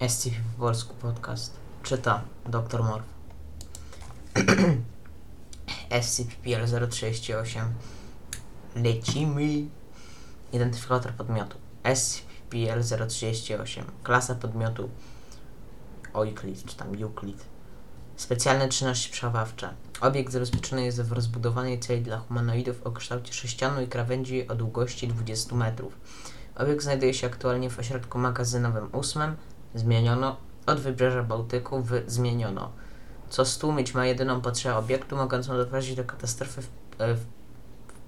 SCP po polsku podcast. Czyta Dr. Morf. SCP-038 Lecimy. Identyfikator podmiotu SCP-038 Klasa podmiotu Euclid, czy tam Euclid. Specjalne czynności przechowawcze. Obiekt zabezpieczony jest w rozbudowanej celi dla humanoidów o kształcie sześcianu i krawędzi o długości 20 metrów. Obiekt znajduje się aktualnie w ośrodku magazynowym 8. Zmieniono. Od wybrzeża Bałtyku w zmieniono. Co stłumić ma jedyną potrzebę obiektu mogącą doprowadzić do katastrofy w, e, w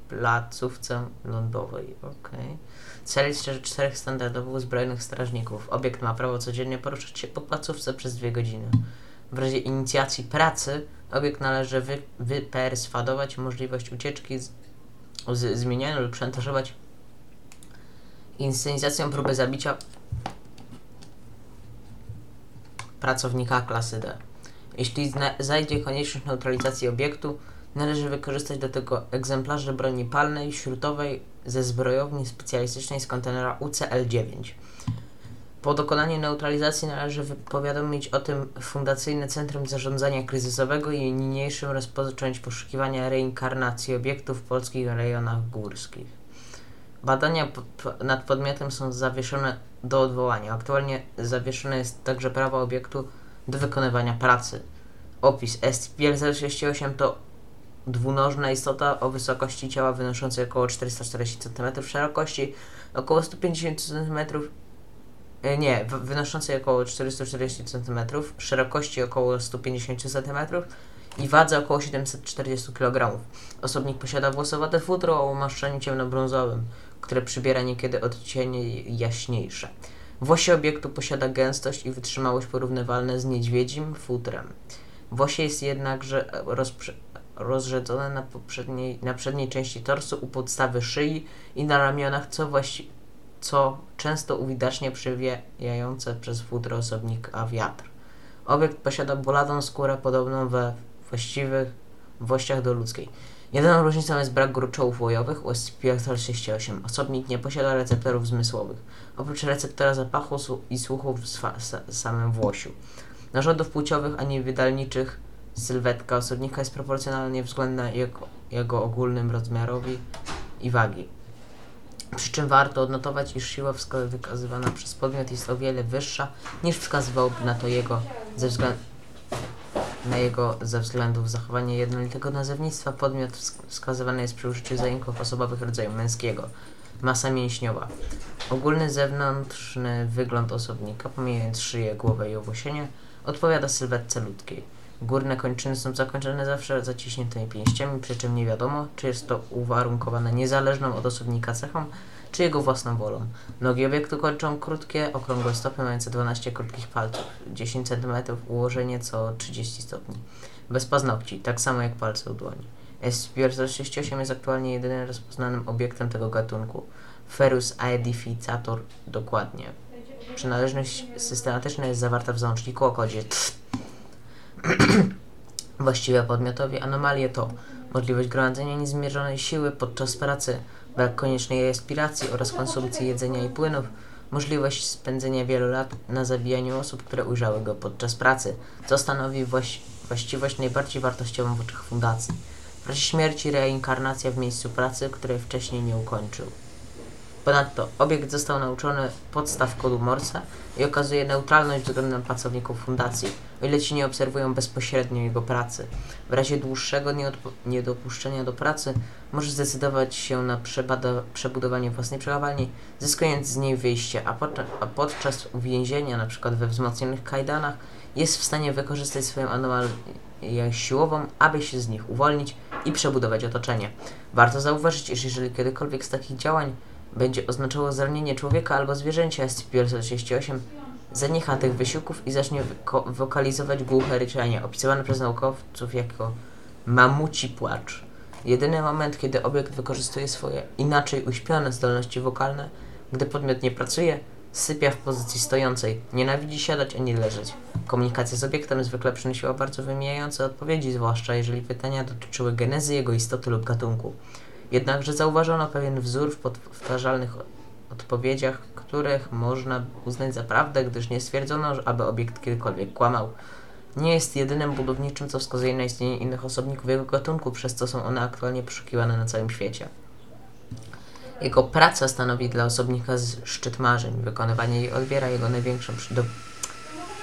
placówce lądowej. Okej. Cel ścieży czterech standardowo uzbrojonych strażników. Obiekt ma prawo codziennie poruszać się po placówce przez dwie godziny. W razie inicjacji pracy obiekt należy wy, wyperswadować możliwość ucieczki z, z zmieniania lub szantażować inscenizacją próby zabicia pracownika klasy D. Jeśli zajdzie konieczność neutralizacji obiektu, należy wykorzystać do tego egzemplarze broni palnej, śrutowej ze zbrojowni specjalistycznej z kontenera UCL-9. Po dokonaniu neutralizacji należy powiadomić o tym Fundacyjne Centrum Zarządzania Kryzysowego i niniejszym rozpocząć poszukiwania reinkarnacji obiektów w polskich rejonach górskich. Badania nad podmiotem są zawieszone do odwołania. Aktualnie zawieszone jest także prawo obiektu do wykonywania pracy. Opis SCP-068 to dwunożna istota o wysokości ciała wynoszącej około 440 cm, szerokości około 150 cm, e, nie, wynoszącej około 440 cm, szerokości około 150 cm i wadze około 740 kg. Osobnik posiada włosowate futro o umaszczeniu ciemnobrązowym, które przybiera niekiedy odcienie jaśniejsze. Włosie obiektu posiada gęstość i wytrzymałość porównywalne z niedźwiedzim futrem. Włosie jest jednakże rozrzedzone na, poprzedniej, na przedniej części torsu u podstawy szyi i na ramionach, co, właści- co często uwidacznia przewijające przez futro osobnika wiatr. Obiekt posiada boladą skórę podobną we właściwych włościach do ludzkiej. Jedyną różnicą jest brak gruczołów łojowych u SCP-068. Osobnik nie posiada receptorów zmysłowych, oprócz receptora zapachu i słuchu w samym włosiu. Narządów płciowych ani wydalniczych sylwetka osobnika jest proporcjonalnie względna jego, jego ogólnym rozmiarowi i wagi. Przy czym warto odnotować, iż siła wykazywana przez podmiot jest o wiele wyższa niż wskazywałoby na to jego ze względu na jego ze względów zachowania jednolitego nazewnictwa podmiot wsk- wskazywany jest przy użyciu zajęków osobowych rodzaju męskiego. Masa mięśniowa. Ogólny zewnętrzny wygląd osobnika, pomijając szyję, głowę i owłosienie, odpowiada sylwetce ludzkiej. Górne kończyny są zakończone zawsze zaciśniętymi pięściami, przy czym nie wiadomo, czy jest to uwarunkowane niezależną od osobnika cechą, czy jego własną wolą. Nogi obiektu kończą krótkie, okrągłe stopy mające 12 krótkich palców, 10 cm ułożenie co 30 stopni. Bez paznokci, tak samo jak palce u dłoni. SCP-068 jest aktualnie jedynym rozpoznanym obiektem tego gatunku. Ferus aedificator dokładnie. Przynależność systematyczna jest zawarta w załączniku o kodzie Właściwe podmiotowi anomalie to możliwość gromadzenia niezmierzonej siły podczas pracy, brak koniecznej respiracji oraz konsumpcji jedzenia i płynów, możliwość spędzenia wielu lat na zabijaniu osób, które ujrzały go podczas pracy, co stanowi właś właściwość najbardziej wartościową w oczach fundacji. W razie śmierci reinkarnacja w miejscu pracy, której wcześniej nie ukończył. Ponadto obiekt został nauczony podstaw kodu Morsa i okazuje neutralność względem pracowników fundacji, o ile ci nie obserwują bezpośrednio jego pracy. W razie dłuższego niedopuszczenia do pracy może zdecydować się na przebudowanie własnej przechowalni, zyskując z niej wyjście, a, podczas- a podczas uwięzienia, np. we wzmocnionych kajdanach, jest w stanie wykorzystać swoją anomalię siłową, aby się z nich uwolnić i przebudować otoczenie. Warto zauważyć, iż jeżeli kiedykolwiek z takich działań będzie oznaczało zranienie człowieka albo zwierzęcia SCP-038, zaniecha tych wysiłków i zacznie wokalizować głuche ryczenie, opisywane przez naukowców jako mamuci płacz. Jedyny moment, kiedy obiekt wykorzystuje swoje inaczej uśpione zdolności wokalne, gdy podmiot nie pracuje, sypia w pozycji stojącej, nienawidzi siadać ani leżeć. Komunikacja z obiektem zwykle przynosiła bardzo wymijające odpowiedzi, zwłaszcza jeżeli pytania dotyczyły genezy jego istoty lub gatunku. Jednakże zauważono pewien wzór w powtarzalnych odpowiedziach, których można uznać za prawdę, gdyż nie stwierdzono, aby obiekt kiedykolwiek kłamał. Nie jest jedynym budowniczym, co wskazuje na istnienie innych osobników jego gatunku, przez co są one aktualnie poszukiwane na całym świecie. Jego praca stanowi dla osobnika szczyt marzeń. Wykonywanie jej odbiera jego największą do,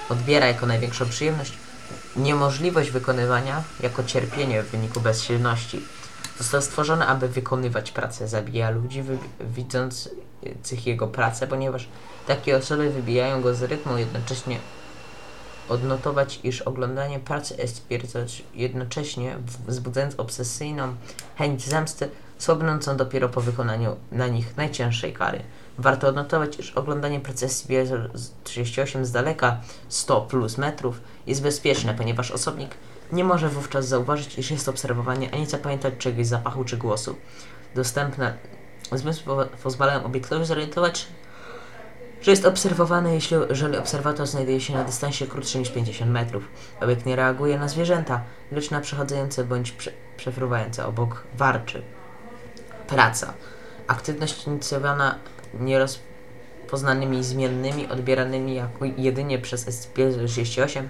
odbiera jako największą przyjemność. Niemożliwość wykonywania jako cierpienie w wyniku bezsilności. Został stworzony, aby wykonywać pracę. Zabija ludzi widzących jego pracę, ponieważ takie osoby wybijają go z rytmu, jednocześnie odnotować, iż oglądanie pracy stwierdzać jednocześnie wzbudzając obsesyjną chęć zemsty, słabnącą dopiero po wykonaniu na nich najcięższej kary. Warto odnotować, iż oglądanie pracy SCP-38 z daleka 100 plus metrów jest bezpieczne, ponieważ osobnik nie może wówczas zauważyć, iż jest obserwowanie, ani zapamiętać czegoś zapachu czy głosu. Dostępne zmysły pozwalają obiektowi zorientować że jest obserwowany, jeśli, jeżeli obserwator znajduje się na dystansie krótszym niż 50 metrów. Obiekt nie reaguje na zwierzęta, lecz na przechodzące bądź prze, przefruwające obok warczy. Praca. Aktywność inicjowana nierozpoznanymi zmiennymi, odbieranymi jako jedynie przez SCP-38,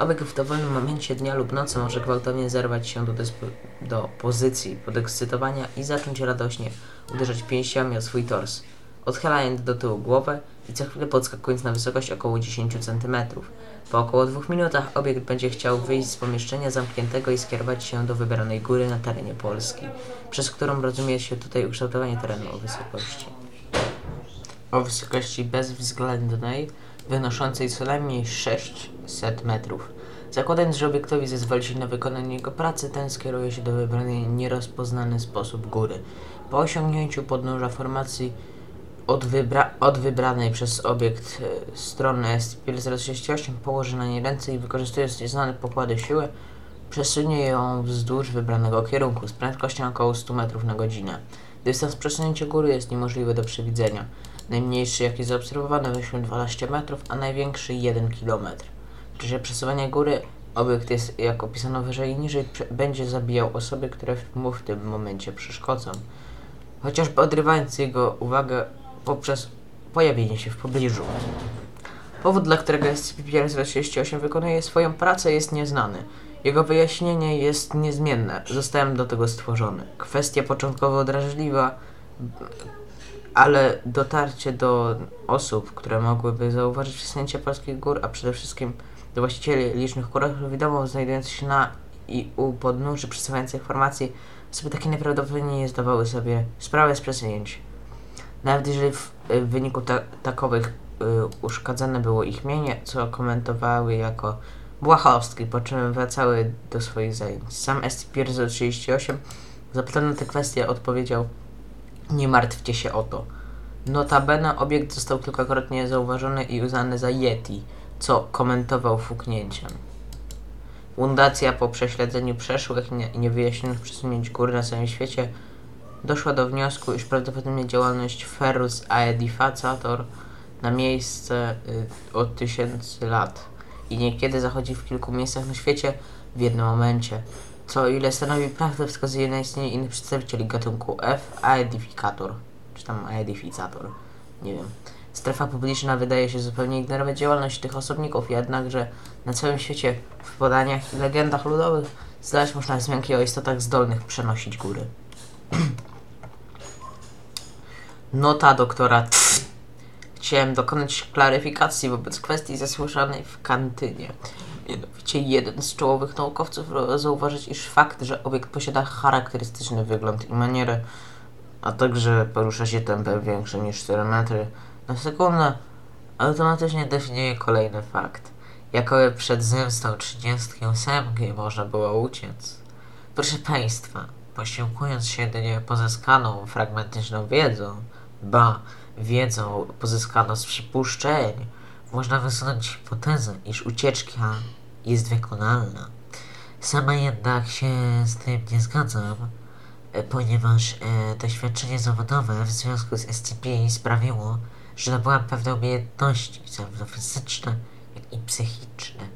obiekt w dowolnym momencie dnia lub nocy może gwałtownie zerwać się do, do pozycji podekscytowania i zacząć radośnie uderzać pięściami o swój tors odchylając do tyłu głowę i co chwilę podskakując na wysokość około 10 cm. Po około dwóch minutach obiekt będzie chciał wyjść z pomieszczenia zamkniętego i skierować się do wybranej góry na terenie Polski, przez którą rozumie się tutaj ukształtowanie terenu o wysokości. O wysokości bezwzględnej, wynoszącej co najmniej 600 metrów. Zakładając, że obiektowi zezwoli się na wykonanie jego pracy, ten skieruje się do wybranej nierozpoznany sposób góry. Po osiągnięciu podnóża formacji od, wybra od wybranej przez obiekt e, strony SCP-068 położy na niej ręce i wykorzystując nieznane pokłady siły przesunie ją wzdłuż wybranego kierunku z prędkością około 100 metrów na godzinę. Dystans przesunięcia góry jest niemożliwy do przewidzenia. Najmniejszy jaki zaobserwowano wyszły 12 metrów, a największy 1 km. W czasie przesuwania góry obiekt jest, jak opisano wyżej i niżej, będzie zabijał osoby, które mu w tym momencie przeszkodzą. Chociażby odrywając jego uwagę poprzez pojawienie się w pobliżu. Powód, dla którego SCP-038 wykonuje swoją pracę jest nieznany. Jego wyjaśnienie jest niezmienne. Zostałem do tego stworzony. Kwestia początkowo drażliwa, ale dotarcie do osób, które mogłyby zauważyć wysunięcie polskich gór, a przede wszystkim do właścicieli licznych kurortów wiadomo znajdujących się na i u podnóży przesyłających informacji, osoby takie najprawdopodobniej nie zdawały sobie sprawy z przesunięć. Nawet jeżeli w, w wyniku ta, takowych y, uszkadzane było ich mienie, co komentowały jako błahostki, po czym wracały do swoich zajęć. Sam SCP-038 zapytany na tę kwestię odpowiedział nie martwcie się o to. Notabene obiekt został kilkakrotnie zauważony i uznany za Yeti, co komentował fuknięciem. Fundacja po prześledzeniu przeszłych i niewyjaśnionych przesunięć góry na całym świecie doszła do wniosku, iż prawdopodobnie działalność Ferrus aedificator na miejsce y, od tysięcy lat i niekiedy zachodzi w kilku miejscach na świecie w jednym momencie, co o ile stanowi prawdę wskazuje na istnienie innych przedstawicieli gatunku F aedificator, czy tam aedificator, nie wiem. Strefa publiczna wydaje się zupełnie ignorować działalność tych osobników, jednakże na całym świecie w podaniach i legendach ludowych znaleźć można wzmianki o istotach zdolnych przenosić góry. Nota doktora. Chciałem dokonać klaryfikacji wobec kwestii zasłyszanej w kantynie. Mianowicie jeden z czołowych naukowców zauważyć, iż fakt, że obiekt posiada charakterystyczny wygląd i manierę, a także porusza się tempem większym niż 4 metry na sekundę, automatycznie definiuje kolejny fakt. Jakoby przed zemstą 38 można było uciec. Proszę Państwa, posiłkując się jedynie pozyskaną fragmentyczną wiedzą, ba wiedzą pozyskaną z przypuszczeń, można wysunąć hipotezę, iż ucieczka jest wykonalna. Sama jednak się z tym nie zgadzam, ponieważ e, doświadczenie zawodowe w związku z SCP sprawiło, że nabyłam pewne umiejętności, zarówno fizyczne, jak i psychiczne,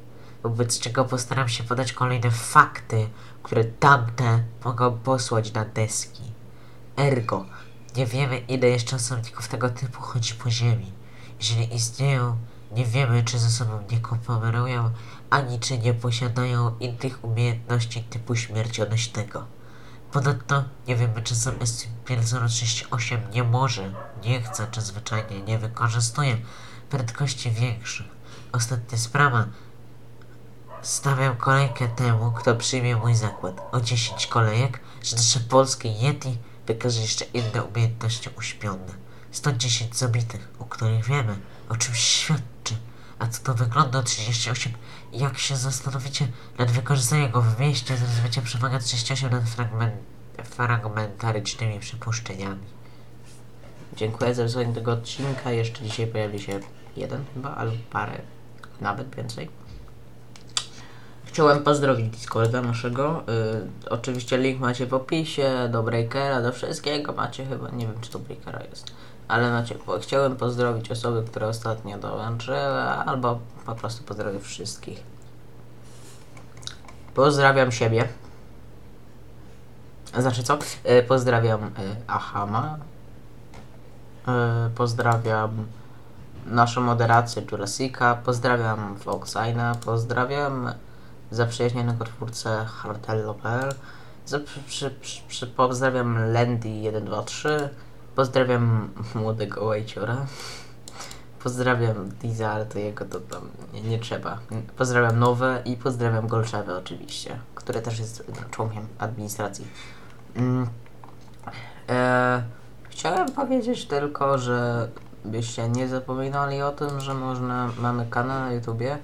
wobec czego postaram się podać kolejne fakty, które tamte mogą posłać na deski. Ergo, Nie wiemy, ile jeszcze osobników tego typu chodzi po ziemi. Jeżeli istnieją, nie wiemy, czy ze sobą nie kooperują, ani czy nie posiadają innych umiejętności typu śmiercionośnego. Ponadto nie wiemy, czy sam SCP-038 nie może, nie chce, czy zwyczajnie nie wykorzystuje prędkości większych. Ostatnia sprawa. Stawiam kolejkę temu, kto przyjmie mój zakład. O 10 kolejek, że nasze polskie Yeti wykaże jeszcze inne umiejętności uśpione. 110 zabitych, o których wiemy, o czymś świadczy. A co to wygląda 38? Jak się zastanowicie nad wykorzystaniem go w mieście, zrozumiecie przewagę 38 nad fragment, fragmentarycznymi przypuszczeniami. Dziękuję za wysłuchanie tego odcinka. Jeszcze dzisiaj pojawi się jeden chyba, albo parę, nawet więcej. Chciałem pozdrowić Discorda naszego. Y, oczywiście link macie w opisie, do Breakera, do wszystkiego macie chyba. Nie wiem, czy to Breakera jest. Ale macie, bo chciałem pozdrowić osoby, które ostatnio dołączyły, albo po prostu pozdrowię wszystkich. Pozdrawiam siebie. Znaczy co? Y, pozdrawiam y, Ahama. Y, pozdrawiam naszą moderację Jurassica. Pozdrawiam Voxina. Pozdrawiam zaprzyjaźnionego twórcę. Za- przy- przy- przy- przy- Pozdrawiam Landy123. Pozdrawiam młodego Łajciora. Pozdrawiam Diza, ale to jego to tam nie, nie trzeba. Pozdrawiam Nowe i pozdrawiam Golczewę oczywiście, który też jest członkiem administracji. Mm. E, chciałem powiedzieć tylko, że byście nie zapominali o tym, że można, mamy kanał na YouTubie. E,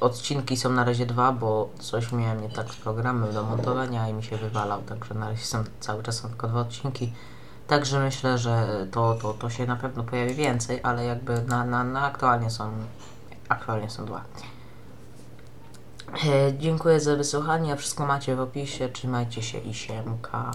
odcinki są na razie dwa, bo coś miałem nie tak z programem do montowania i mi się wywalał, także na razie są cały czas są tylko dwa odcinki. Także myślę, że to, to, to się na pewno pojawi więcej, ale jakby na, na, na aktualnie są aktualnie są dwa. E, dziękuję za wysłuchanie, wszystko macie w opisie, trzymajcie się i siemka.